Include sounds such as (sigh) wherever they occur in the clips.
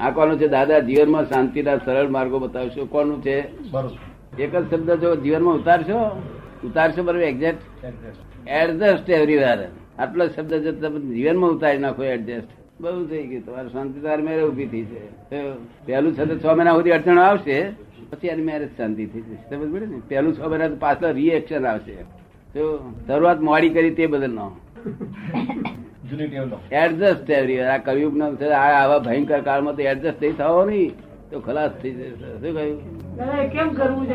આ કોનું છે? દાદા જીવનમાં શાંતિના સરળ માર્ગો બતાવશો. કોનું છે? એક જ શબ્દ જો જીવનમાં ઉતારશો? ઉતારશો બરોબર એક્ઝેક્ટ એડજસ્ટ એવરીવેર આટલો શબ્દ જો તમે જીવનમાં ઉતારી નાખો એડજસ્ટ બહુ થઈ ગયું. તમારે શાંતિ તાર મેરે ઊભી થઈ છે. પહેલું છે તો છ મહિના સુધી અડચણ આવશે પછી એની મેરેજ શાંતિ થઈ જશે. સમજ પડે ને? પહેલું છ મહિના પાછળ રિએક્શન આવશે. તો શરૂઆત મોડી કરી તે જૂની ટેવનો એડજસ્ટ એવરીવેર આ કળિયુગ નો આવા ભયંકર કાળમાં તો એડજસ્ટ થઈ થવો નહીં. તો ખલાસ થઈ જશે. શું કહ્યું? કેમ કરવું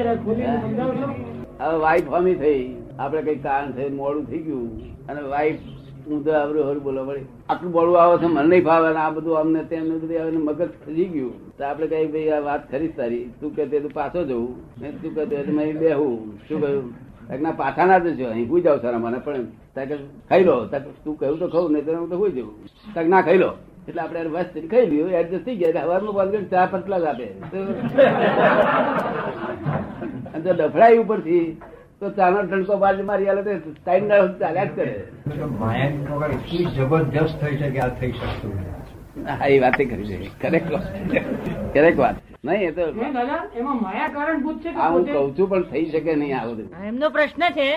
હવે વાઈફ હમી થઈ. આપડે કઈ કારણ થઈ મોડું થઈ ગયું. અને વાઈફ ઊંધા આવડું હરું બોલો વળી આટલું મોડું આવે છે મને નહીં ફાવે. અને આ બધું અમને તેમને બધું આવે મગજ ખરી ગયું. તો આપડે કઈ ભાઈ આ વાત ખરી તારી. તું કે તું પાછો જવું તું કે તો મેં બેહું. શું કહ્યું? ના પાછા ના જજો અહીં પૂઈ જાવ સર મને પણ ખાઈ લો તું કહ્યું તો ખવું નહીં તો હું તો હોઈ જવું તક ના ખાઈ લો. એટલે આપણે બસ ખાઈ લીધું એડજસ્ટ થઈ ગયા હવારનું બંધ ચા પતલા જ આપે. (laughs) અને જો ડફડાઈ ઉપરથી તો ચાનો ટણકો બાજુ મારી હાલત ટાઈમ ના ચાલ્યા જ કરે. જબરજસ્ત એટલી જબરદસ્ત થઈ છે કે આ થઈ શકતું હા એ વાત કરી છે. કરેક્ટ વાત કરેક્ટ વાત નહીં એ તો દાદા એમાં માયા કારણભૂત છે કે આ હું પોતે? કઉ છું પણ થઈ શકે નહીં આ બધું. એમનો પ્રશ્ન છે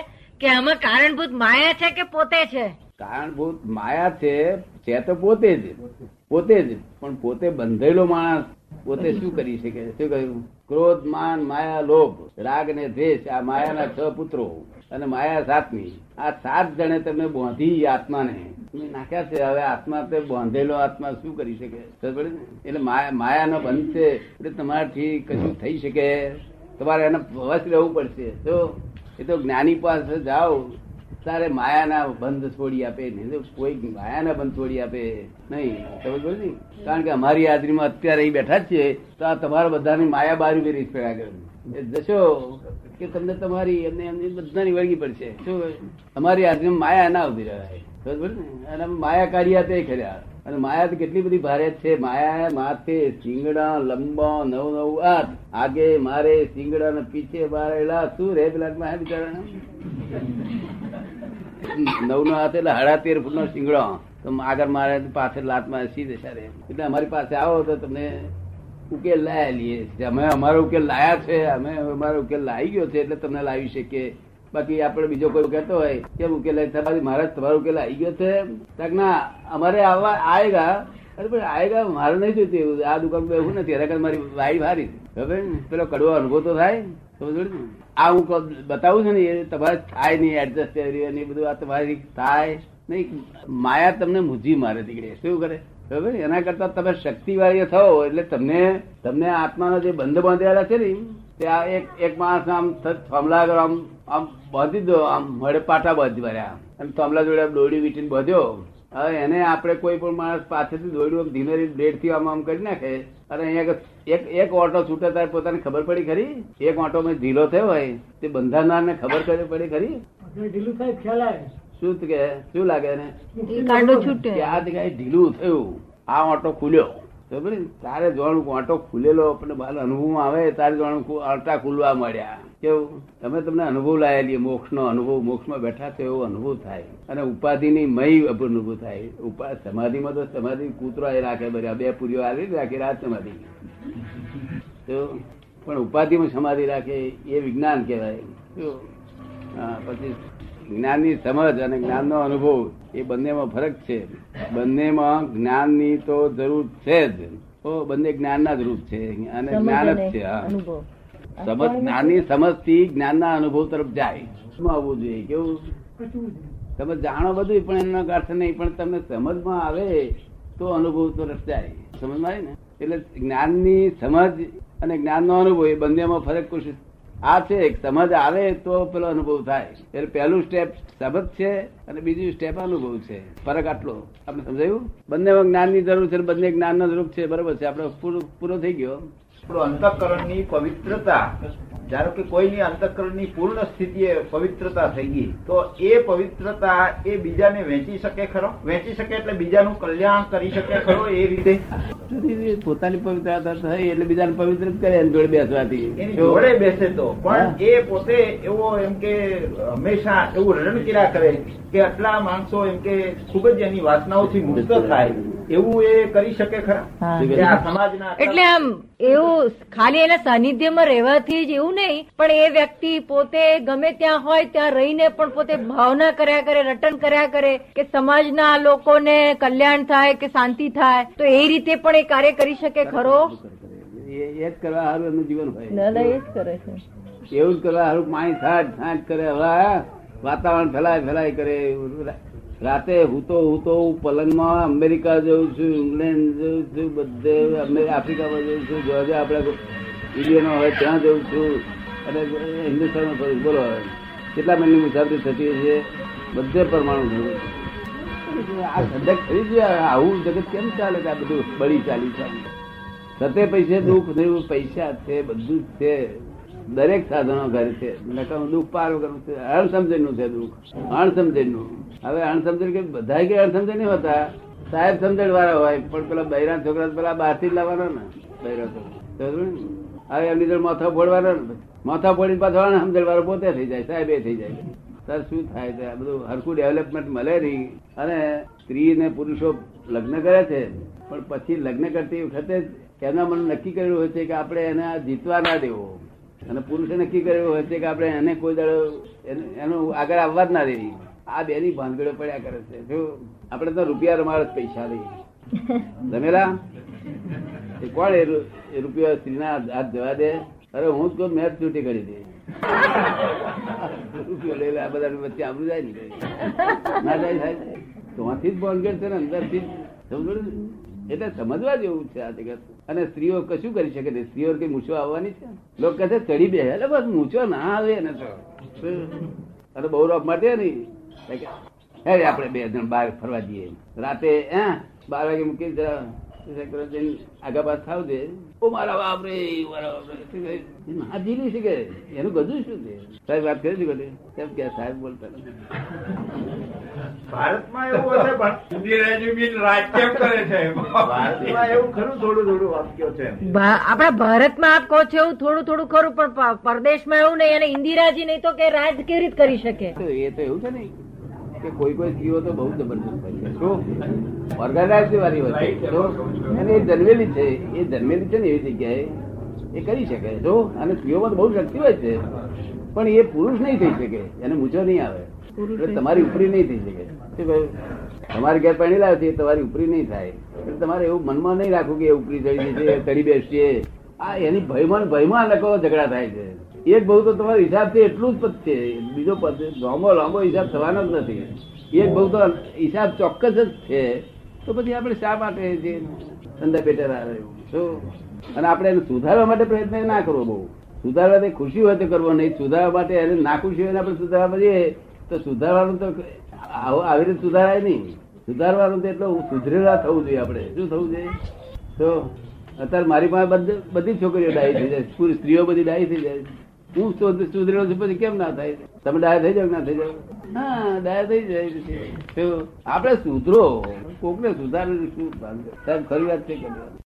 કે આમાં કારણભૂત માયા છે કે પોતે છે? કારણભૂત માયા છે છે તો પોતે જ. પોતે જ. પણ પોતે બંધેલો માણસ પોતે શું કરી શકે? શું કહ્યું ક્રોધ માન માયા લોભ રાગ ને દ્વેષ આ માયાના છ પુત્રો. અને માયા સાતમી આ સાત જણે તમે બોંધી આત્માને. તમે નાખ્યા છે, હવે આત્મા તે બાંધેલો આત્મા શું કરી શકે? ખબર એટલે માયા, માયાનો બંધ છે, એટલે તમારાથી કશું થઈ શકે. તમારે એને વશ રહેવું પડશે. તો એ તો જ્ઞાની પાસે જાઓ. તારે માયાના બંધ છોડી આપે નહીં તો કોઈ માયાના બંધ છોડી આપે નહીં. સમજ પડી ને? કારણ કે અમારી હાજરીમાં અત્યારે અહીં બેઠા જ છીએ તો આ તમારા બધાની માયા બારી બેરી પડ્યા કરે જશો. કે તમને તમારી એમને એમની બધાની વળગી પડશે. શું અમારી હાજરીમાં માયા ના ઊભી રહ્યા ને? અને માયા કાઢી તે ખર્યા અને માયા તો કેટલી બધી ભારે છે. માયા માથે સિંગડા લંબો નવ નવ હાથ. આગે મારે સિંગડા ને પીછે બારેલા. શું રે પેલા માયા બિચારા નવ નો હાથ એટલે સાડા તેર ફૂટ નો સિંગડો તો આગળ મારે પાછળ લાતમાં સી દશા એટલે અમારી પાસે આવો તો તમને ઉકેલ લાયા લઈએ અમે અમારો ઉકેલ લાયા છે, અમે અમારો ઉકેલ લાવી ગયો છે એટલે તમને લાવી શકીએ. બાકી આપણે બીજો કોઈ કહેતો હોય, કેમ ઉકેલ લાવી તમારી ઉકેલ આવી ગયો છે. ના, અમારે આવવા આવેગા અરે પણ આવેગા મારે નહીં જોઈતું એવું. આ દુકાન એવું નથી અરે મારી વાઈ ભારી. હવે પેલો કડવો અનુભવ તો થાય? આ હું બતાવું છું ને, એ તમારે થાય નહીં એડજસ્ટ એ બધું આ તમારી થાય. નહીં, માયા તમને મૂજી મારે, દીકરી. શું કરે? બરાબર? એના કરતા તમે શક્તિવાળી થો, એટલે તમને તમને આત્માનો જે બંધ બાંધેલા છે ને, તે એક એક માણસ આમ થમલા આમ આમ બાંધી દો, આમ મળે પાટા બાંધી ભર્યા અને થમલા જોડે દોડી વીટીને બાંધ્યો. હવે એને આપણે કોઈ પણ માણસ પાછળથી દોડ્યું ધીમે બ્લેડથી આમ આમ કરી નાખે. અને અહીંયા એક ઓટો છૂટે ત્યારે પોતાને ખબર પડી ખરી? એક ઓટો માં ઢીલો થયો હોય. તે બંધારનાર ને ખબર પડી ખરી? ઢીલું થાય ખ્યાલ આવે શું કે શું લાગે ને કે આ જગ્યાએ ઢીલું થયું. આ ઓટો ખુલ્યો. બરાબર તારે જોવાનું ઓટો ખુલેલો આપણને બાર અનુભવમાં આવે તારે જોવાનું કે ખુલવા મળ્યા કેવું? તમે તમને અનુભવ લાયેલી મોક્ષનો અનુભવ મોક્ષમાં બેઠા છો એવો અનુભવ થાય. અને ઉપાધિની મય અનુભવ થાય. ઉપા સમાધિમાં તો સમાધિ કૂતરો એ રાખે બધા બે પુરીઓ આવી રાખી રાત સમાધિ. તો પણ ઉપાધિમાં સમાધિ રાખે એ વિજ્ઞાન કહેવાય. હા પછી જ્ઞાનની સમજ અને જ્ઞાનનો અનુભવ એ બંનેમાં ફરક છે. બંનેમાં જ્ઞાનની તો જરૂર છે જ. તો બંને જ્ઞાનના જ રૂપ છે. અને જ્ઞાન જ છે સમજ જ્ઞાનની સમજથી જ્ઞાનના અનુભવ તરફ જાય. શું આવવું જોઈએ? કેવું? તમે જાણો બધું પણ એનો અર્થ નહીં. પણ તમને સમજમાં આવે તો અનુભવ તરફ જાય. સમજમાં આવે ને? એટલે જ્ઞાનની સમજ અને જ્ઞાનનો અનુભવ એ બંનેમાં ફરક કુછ આ છે સમજ આવે તો પેલો અનુભવ થાય. એટલે પહેલું સ્ટેપ સમજ છે અને બીજું સ્ટેપ અનુભવ છે. ફરક આટલો. આપણે સમજાયું? બંને જ્ઞાનની જરૂર છે બંને જ્ઞાનનો રૂપ છે. બરોબર છે. આપણે પૂરો થઈ ગયો. અંતઃકરણની પવિત્રતા ધારો કે કોઈની અંતઃકરણની પૂર્ણ સ્થિતિએ પવિત્રતા થઈ ગઈ તો એ પવિત્રતા એ બીજાને વેચી શકે ખરો વેચી શકે એટલે બીજાનું કલ્યાણ કરી શકે ખરો એ રીતે પોતાની પવિત્રતા થઈ એટલે બીજાને પવિત્ર કરે એની જોડે બેસવાથી એની જોડે બેસે તો પણ એ પોતે એવો એમ કે હંમેશા એવું રણકીરા કરે કે આટલા માણસો એમ કે ખૂબ જ એની વાસનાઓથી મુક્ત થાય એવું એ કરી શકે ખરા? એટલે આમ એવું ખાલી એના સાનિધ્યમાં રહેવાથી જ એવું નહીં પણ એ વ્યક્તિ પોતે ગમે ત્યાં હોય ત્યાં રહીને પણ પોતે ભાવના કર્યા કરે રટન કર્યા કરે કે સમાજના લોકોને કલ્યાણ થાય કે શાંતિ થાય તો એ રીતે પણ એ કાર્ય કરી શકે ખરો? એ જ કરવા સારું એમનું જીવન હોય. દાદા એ જ કરે છે. એવું જ કરવા સારું પાણી છાંટ છાંટ કરે હવે વાતાવરણ ફેલાય ફેલાય કરે રાતે હું તો હું તો પલંગમાં અમેરિકા જઉં છું, ઇંગ્લેન્ડ જઉં છું, બધે આફ્રિકામાં જઉં છું જોર્જિયા આપણે ઇન્ડિયનો હોય ત્યાં જઉં છું. અને હિન્દુસ્તાનમાં ફરું બોલો કેટલા મહિને મુસાફરી થતી છે બધે પરમાણુ થયું આ સદક થઈ ગયા આવું જગત કેમ ચાલે આ બધું બળી ચાલી ચાલે? સતે પૈસે દુઃખ થયું પૈસા છે, બધું જ છે. દરેક સાધનો ઘરે છે. નકામ દુઃખ પાર કરું છે અણસમજણનું છે દુઃખ. અણસમજણનું હવે અણસમજણ કે બધા કે અણસમજણ નહીં હોતા. સાહેબ સમજણ વાળા હોય, પણ પેલા બૈરા છોકરા પેલા બહારથી લાવવાના ને બૈરા છોકરા હવે એમની જોડે માથા ફોડવાના ને માથા ફોડીને પાછો સમજણ વાળો પોતે થઈ જાય, સાહેબ એ થઈ જાય. સર શું થાય છે? આ બધું હરકું ડેવલપમેન્ટ મળે નહીં. અને સ્ત્રી ને પુરુષો લગ્ન કરે છે. પણ પછી લગ્ન કરતી વખતે એના મને નક્કી કર્યું હોય છે કે આપણે એને જીતવા ના દેવો. અને પુરુષે નક્કી કર્યું હોય છે કે આપણે એને કોઈ દાડો એનું આગળ આવવા જ ના દેવી. આ બેની ભાનગડો પડ્યા કરે છે. જો આપણે તો રૂપિયા રમાડે જ પૈસા લઈએ જમેલા એ કોણ એ રૂપિયા સ્ત્રીના હાથ જવા દે? અરે હું જ મેં જ છૂટી કરી દે. રૂપિયો લઈ લે, આ બધા વચ્ચે આબરું જાય ને. ના જાય સાહેબ. ત્યાંથી જ ભાનગડ છે ને, અંદરથી જ. સમજો એટલે સમજવા જેવું છે આ જગત. અને સ્ત્રીઓ કશું કરી શકે નહીં. સ્ત્રીઓ કઈ મૂછો આવવાની છે. લોકો કહે છે ચડી બે એટલે બસ મૂછો ના આવે ને તો. અને બહુ રોપ માટે નહીં હે આપણે બે જણ બહાર ફરવા જઈએ. રાતે હે બાર વાગે મૂકી આગા પાસ થાવ દે. ઓ મારા બાપ રે મારા બાપ રે. ના શકે. એનું બધું શું છે? સાહેબ વાત કરી કદી? કેમ કે સાહેબ બોલતા. ભારતમાં એવું હશે પણ ભારતમાં એવું ખરું થોડું થોડું વાક્યો છે આપણા ભારતમાં આપ કહો છો એવું થોડું થોડું ખરું પણ પરદેશમાં એવું નહીં અને ઇન્દિરાજી નહીં તો કે રાજ કેવી રીતે કરી શકે? તો એ તો એવું છે ને કે કોઈ કોઈ જીવો તો બહુ જબરદસ્ત હોય છે. શું? ઓર્ગેનાઇઝ વાળી હોય છે. શું? અને એ જન્મેલી છે એ જન્મેલી છે ને એવી જગ્યાએ એ કરી શકે. જો અને સ્ત્રીઓમાં તો બહુ શક્તિ હોય છે પણ એ પુરુષ નહીં થઈ શકે એને મૂંઝો નહીં આવે. તમારી ઉપરી નહીં થઈ શકે. તમારી ઘેર પાણી લાવે છે તમારી ઉપરી નહીં થાય. એટલે તમારે એવું મનમાં નહીં રાખવું કે ઉપરી ચડી જશે ચડી બેસીએ આ એની ભયમાં ભયમાં લખો ઝઘડા થાય છે. એક બહુ તો તમારો હિસાબ છે એટલું જ પદ છે. બીજો પદ લાંબો લાંબો હિસાબ થવાનો જ નથી. એક બહુ તો હિસાબ ચોક્કસ જ છે. તો પછી આપણે શા માટે જે ધંધા પેટર આવે શું અને આપણે એને સુધારવા માટે પ્રયત્ન ના કરવો બહુ. સુધારવા તે ખુશી હોય તો કરવો નહીં. સુધારવા માટે એને ના ખુશી હોય આપણે સુધારવા જઈએ તો સુધારવાનું તો આવું રીતે સુધારાય નહીં. સુધારવાનું તો એટલે સુધરેલા થવું જોઈએ આપણે. શું થવું જોઈએ? તો અત્યારે મારી પાસે બધી છોકરીઓ ડાય થઈ જાય. પૂરી સ્ત્રીઓ બધી ડાય થઈ જાય. હું સુધ- સુધરેલો છું પછી કેમ ના થાય? તમે ડાયા થઈ જાવ ના થઈ જાવ? હા ડાયા થઈ જાય આપણે સુધરો. કોકને સુધારે શું સાહેબ, ખરી વાત છે કે?